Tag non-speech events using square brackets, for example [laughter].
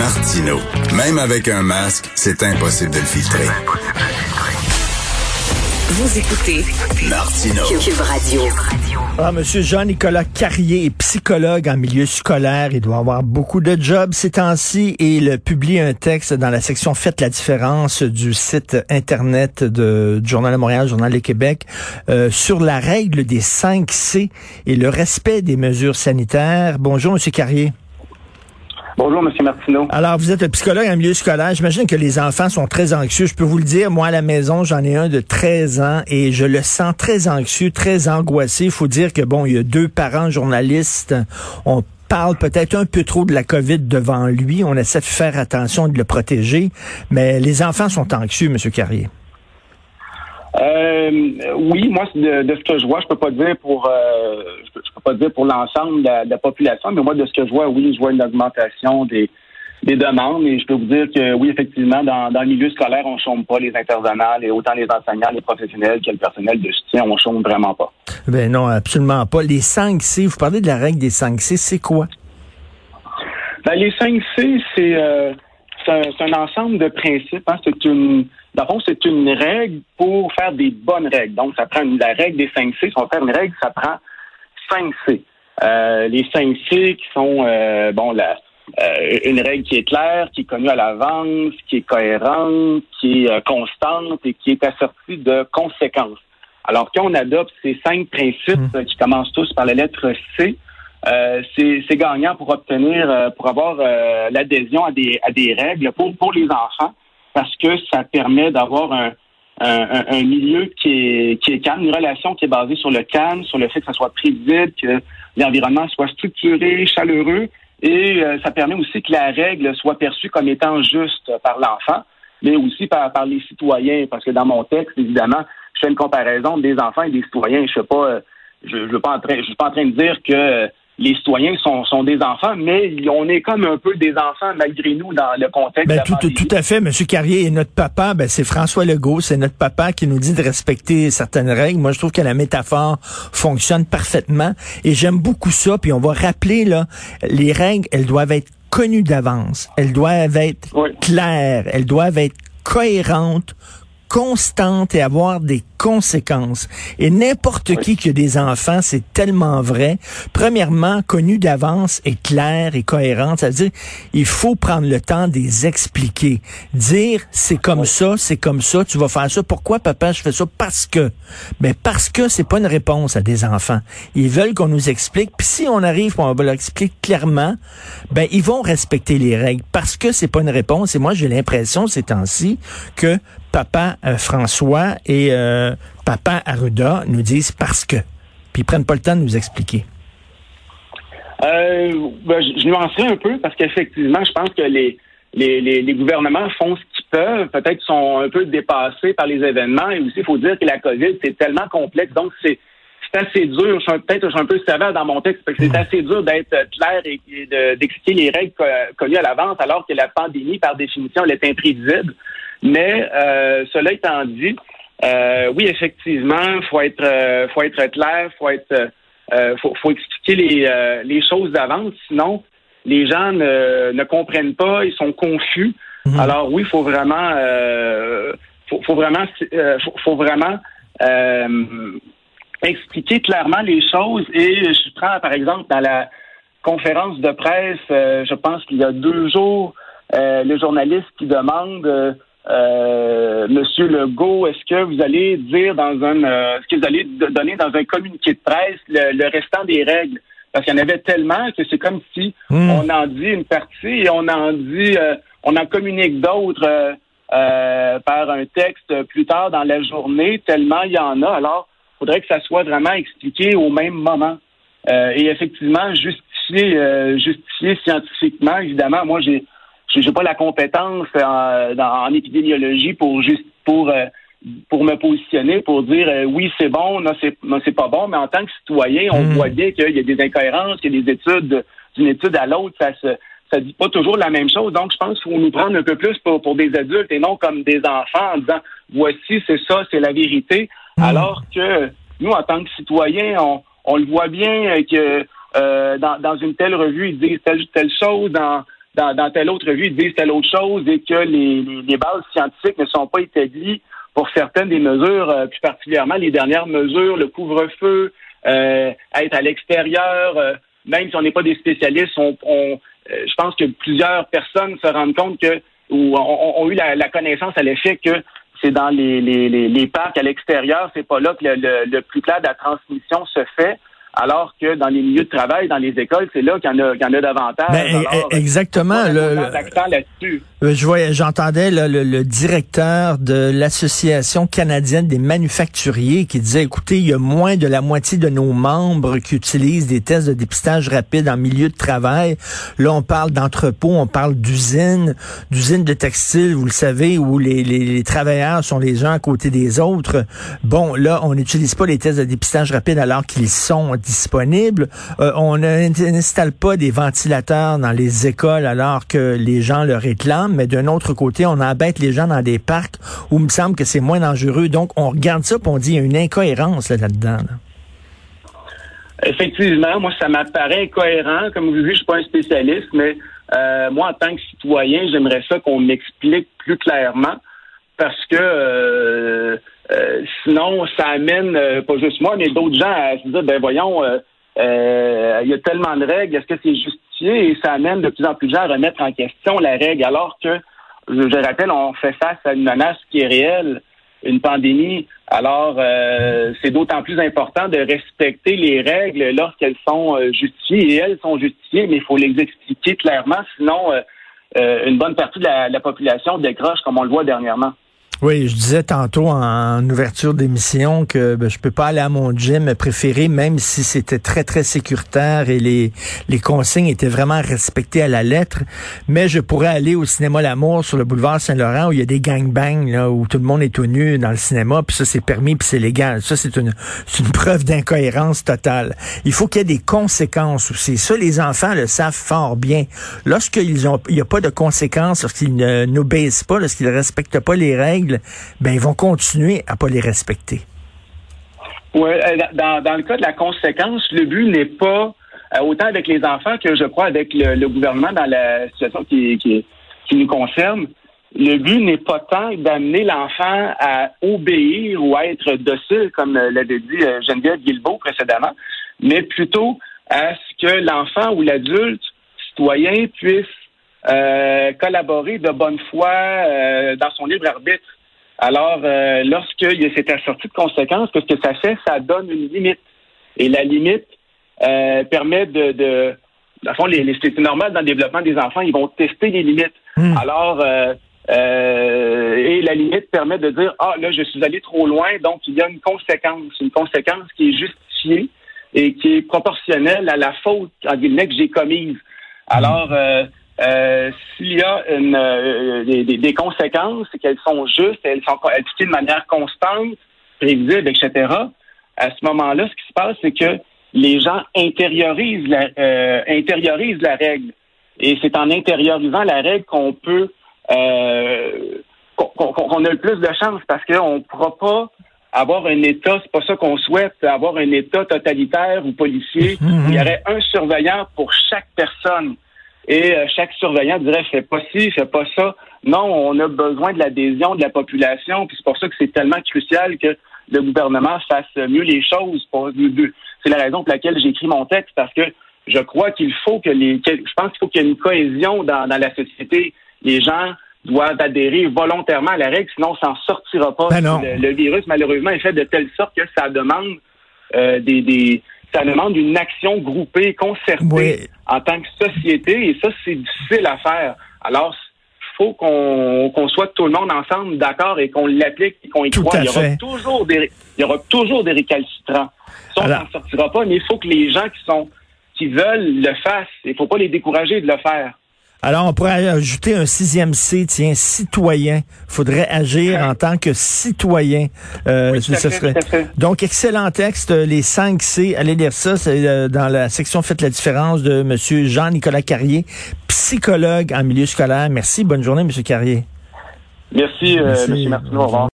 Martino. Même avec un masque, c'est impossible de le filtrer. Vous écoutez Martino. Cube Radio. Ah, Monsieur Jean-Nicolas Carrier est psychologue en milieu scolaire. Il doit avoir beaucoup de jobs ces temps-ci et il publie un texte dans la section Faites la différence du site Internet de, du Journal de Montréal, Journal de Québec, euh, sur la règle des 5 C et le respect des mesures sanitaires. Bonjour, Monsieur Carrier. Bonjour, M. Martineau. Alors, vous êtes psychologue en milieu scolaire. J'imagine que les enfants sont très anxieux. Je peux vous le dire, moi, à la maison, j'en ai un de 13 ans et je le sens très anxieux, très angoissé. Il faut dire que, bon, il y a deux parents journalistes. On parle peut-être un peu trop de la COVID devant lui. On essaie de faire attention de le protéger. Mais les enfants sont anxieux, M. Carrier. Euh, oui, moi, de, de, ce que je vois, je peux pas dire pour euh, je, peux, pas dire pour l'ensemble de, la population, mais moi, de ce que je vois, oui, je vois une augmentation des, des demandes et je peux vous dire que oui, effectivement, dans, dans le milieu scolaire, on chôme pas les intervenants, et autant les enseignants, les professionnels que le personnel de soutien, on chôme vraiment pas. Ben non, absolument pas. Les 5 C, vous parlez de la règle des 5 C, c'est quoi? Ben, les 5 C, c'est euh, un, un, ensemble de principes. Hein. C'est une dans le fond, c'est une règle pour faire des bonnes règles. Donc, ça prend une, la règle des 5 C. Si on fait une règle, ça prend 5 C. Euh, les 5 C qui sont, euh, bon, la, euh, une règle qui est claire, qui est connue à l'avance, qui est cohérente, qui est euh, constante et qui est assortie de conséquences. Alors, quand on adopte ces cinq principes mmh. qui commencent tous par la lettre C, euh, c'est gagnant pour obtenir, pour avoir l'adhésion à des, à des règles pour, pour les enfants parce que ça permet d'avoir un, un, un, milieu qui est, qui est calme, une relation qui est basée sur le calme, sur le fait que ça soit prévisible, que l'environnement soit structuré, chaleureux, et euh, ça permet aussi que la règle soit perçue comme étant juste par l'enfant, mais aussi par, par les citoyens, parce que dans mon texte, évidemment, je fais une comparaison des enfants et des citoyens. Je ne pas, euh, je, je, je suis pas en train de dire que les citoyens sont, sont des enfants, mais on est comme un peu des enfants malgré nous dans le contexte. Ben, tout, tout, à fait, Monsieur Carrier. Et notre papa, ben, c'est François Legault, c'est notre papa qui nous dit de respecter certaines règles. Moi, je trouve que la métaphore fonctionne parfaitement et j'aime beaucoup ça. Puis on va rappeler là, les règles, elles doivent être connues d'avance, elles doivent être claires, elles doivent être cohérentes, constantes et avoir des conséquences. Et n'importe qui qui a des enfants, c'est tellement vrai. Premièrement, connu d'avance et clair et cohérent. Ça veut dire, il faut prendre le temps de les expliquer. Dire, c'est comme ça, c'est comme ça, tu vas faire ça. Pourquoi, papa, je fais ça? Parce que. Mais parce que c'est pas une réponse à des enfants. Ils veulent qu'on nous explique. Puis si on arrive, on va leur expliquer clairement, ben, ils vont respecter les règles parce que c'est pas une réponse. Et moi, j'ai l'impression ces temps-ci que papa euh, François et euh, Papa Arruda nous disent parce que. Puis ils prennent pas le temps de nous expliquer. Euh, ben, je, nuancerai un peu parce qu'effectivement, je pense que les, les, les, gouvernements font ce qu'ils peuvent, peut-être sont un peu dépassés par les événements. Et aussi, il faut dire que la COVID, c'est tellement complexe. Donc, c'est assez dur. Je suis peut-être un peu sévère dans mon texte parce que c'est hmm. assez dur d'être clair et, d'expliquer les règles connues à l'avance alors que la pandémie, par définition, elle est imprévisible. Mais euh, cela étant dit, euh, oui, effectivement, faut être, euh, faut être clair, faut être, euh, faut, faut, expliquer les, les choses d'avance, sinon les gens ne, ne, comprennent pas, ils sont confus. Mhm. Alors oui, faut vraiment, faut, faut, vraiment, faut, faut, vraiment expliquer clairement les choses. Et je prends par exemple dans la conférence de presse, je pense qu'il y a deux jours, le journaliste qui demande euh, Monsieur Legault, est-ce que vous allez dire dans un, euh, est-ce que vous allez donner dans un communiqué de presse le, restant des règles? Parce qu'il y en avait tellement que c'est comme si hmm. on en dit une partie et on en dit, euh, on en communique d'autres par un texte plus tard dans la journée, tellement il y en a. Alors, il faudrait que ça soit vraiment expliqué au même moment. et effectivement, justifié, justifié scientifiquement, évidemment, moi j'ai je n'ai pas la compétence en, en, épidémiologie pour juste pour euh, pour me positionner, pour dire euh, oui, c'est bon, non, c'est non, c'est pas bon, mais en tant que citoyen, on hmm. voit bien qu'il y a des incohérences, qu'il y a des études d'une étude à l'autre, ça se ça dit pas toujours la même chose. Donc, je pense qu'il faut nous prendre un peu plus pour, pour des adultes et non comme des enfants en disant voici, c'est ça, c'est la vérité. Hmm. Alors que nous, en tant que citoyens, on, on le voit bien que euh, dans, dans une telle revue, ils disent telle, telle chose, dans dans, dans telle autre revue, ils disent telle autre chose et que les, les, bases scientifiques ne sont pas établies pour certaines des mesures, euh, plus particulièrement les dernières mesures, le couvre-feu, euh, être à l'extérieur, euh, même si on n'est pas des spécialistes, on, on je pense que plusieurs personnes se rendent compte que ou ont, eu la, la, connaissance à l'effet que c'est dans les, les, les, parcs à l'extérieur, c'est pas là que le, le, le plus clair de la transmission se fait alors que dans les milieux de travail, dans les écoles, c'est là qu'il y, y, en a davantage. Ben, e, exactement. Le, je voyais, j'entendais le, le, directeur de l'Association canadienne des manufacturiers qui disait, écoutez, il y a moins de la moitié de nos membres qui utilisent des tests de dépistage rapide en milieu de travail. Là, on parle d'entrepôts, on parle d'usines, d'usines de textiles, vous le savez, où les, les, les, travailleurs sont les uns à côté des autres. Bon, là, on n'utilise pas les tests de dépistage rapide alors qu'ils sont disponibles. Euh, on n'installe pas des ventilateurs dans les écoles alors que les gens le réclament, mais d'un autre côté, on embête les gens dans des parcs où il me semble que c'est moins dangereux. Donc, on regarde ça et on dit qu'il y a une incohérence là-dedans. Effectivement, moi, ça m'apparaît incohérent. Comme vous dites, je suis pas un spécialiste, mais euh, moi, en tant que citoyen, j'aimerais ça qu'on m'explique plus clairement parce que euh, euh, sinon, ça amène pas juste moi, mais d'autres gens à se dire, ben voyons, il y a tellement de règles, est-ce que c'est Et ça amène de plus en plus de gens à remettre en question la règle, alors que, je, rappelle, on fait face à une menace qui est réelle, une pandémie. Alors, c'est d'autant plus important de respecter les règles lorsqu'elles sont justifiées. Et elles sont justifiées, mais il faut les expliquer clairement, sinon une bonne partie de la population décroche, comme on le voit dernièrement. Oui, je disais tantôt en ouverture d'émission que ben, je peux pas aller à mon gym préféré, même si c'était très, très sécuritaire et les, les consignes étaient vraiment respectées à la lettre. Mais je pourrais aller au cinéma L'Amour sur le boulevard Saint-Laurent où il y a des gangbangs, là, où tout le monde est tout nu dans le cinéma, puis ça, c'est permis, puis c'est légal. Ça, c'est une, une [laughs] preuve d'incohérence totale. Il faut qu'il y ait des conséquences aussi. Ça, les enfants le savent fort bien. Lorsqu'il n'y a pas de conséquences, lorsqu'ils n'obéissent pas, lorsqu'ils ne respectent pas les règles, ben, ils vont continuer à pas les respecter. Oui, euh, dans, le cas de la conséquence, le but n'est pas euh, autant avec les enfants que je crois avec le, gouvernement dans la situation qui, nous concerne. Le but n'est pas tant d'amener l'enfant à obéir ou à être docile, comme l'avait dit euh, Geneviève Guilbeault précédemment, mais plutôt à ce que l'enfant ou l'adulte citoyen puisse collaborer de bonne foi dans son libre arbitre. Alors, euh, lorsqu'il y a cette assortie de conséquences, qu'est-ce que ça fait? Ça donne une limite. Et la limite euh, permet de, de dans le fond, les, c'est normal dans le développement des enfants, ils vont tester les limites. Hmm. Alors, euh, euh, et la limite permet de dire, ah, là, je suis allé trop loin, donc il y a une conséquence, une conséquence qui est justifiée et qui est proportionnelle à la faute, en guillemets, que j'ai commise. Alors, euh, euh, s'il y a une, euh, des, des, conséquences, qu'elles sont justes, elles sont appliquées de manière constante, prévisible, etc., à ce moment-là, ce qui se passe, c'est que les gens intériorisent la, euh, intériorisent la règle. Et c'est en intériorisant la règle qu'on peut qu'on a le plus de chance parce qu'on ne pourra pas avoir un État, c'est pas ça qu'on souhaite, avoir un État totalitaire ou policier [laughs] où il y aurait un surveillant pour chaque personne et euh, chaque surveillant dirait fais pas ci, fais pas ça. Non, on a besoin de l'adhésion de la population, puis c'est pour ça que c'est tellement crucial que le gouvernement fasse mieux les choses. C'est la raison pour laquelle j'ai écrit mon texte, parce que je crois qu'il faut que les je pense qu'il faut qu'il y ait une cohésion dans, la société. Les gens doivent adhérer volontairement à la règle, sinon on s'en sortira pas. Ben le, virus, malheureusement, est fait de telle sorte que ça demande euh, des, des ça demande une action groupée, concertée en tant que société, et ça, c'est difficile à faire. Alors, il faut qu'on soit tout le monde ensemble d'accord et qu'on l'applique et qu'on y croit. Il y, aura toujours des, il y aura toujours des récalcitrants. Ça, on s'en sortira pas, mais il faut que les gens qui sont qui veulent le fassent. Il ne faut pas les décourager de le faire. Alors, on pourrait ajouter un sixième C, tiens, citoyen. faudrait agir en tant que citoyen. Euh, oui, serait... Donc, excellent texte, les 5 C. Allez lire ça, c'est euh, dans la section Faites la différence de Monsieur Jean-Nicolas Carrier, psychologue en milieu scolaire. Merci, bonne journée, Monsieur Carrier. Merci, euh, Merci. Monsieur Martineau. Au revoir.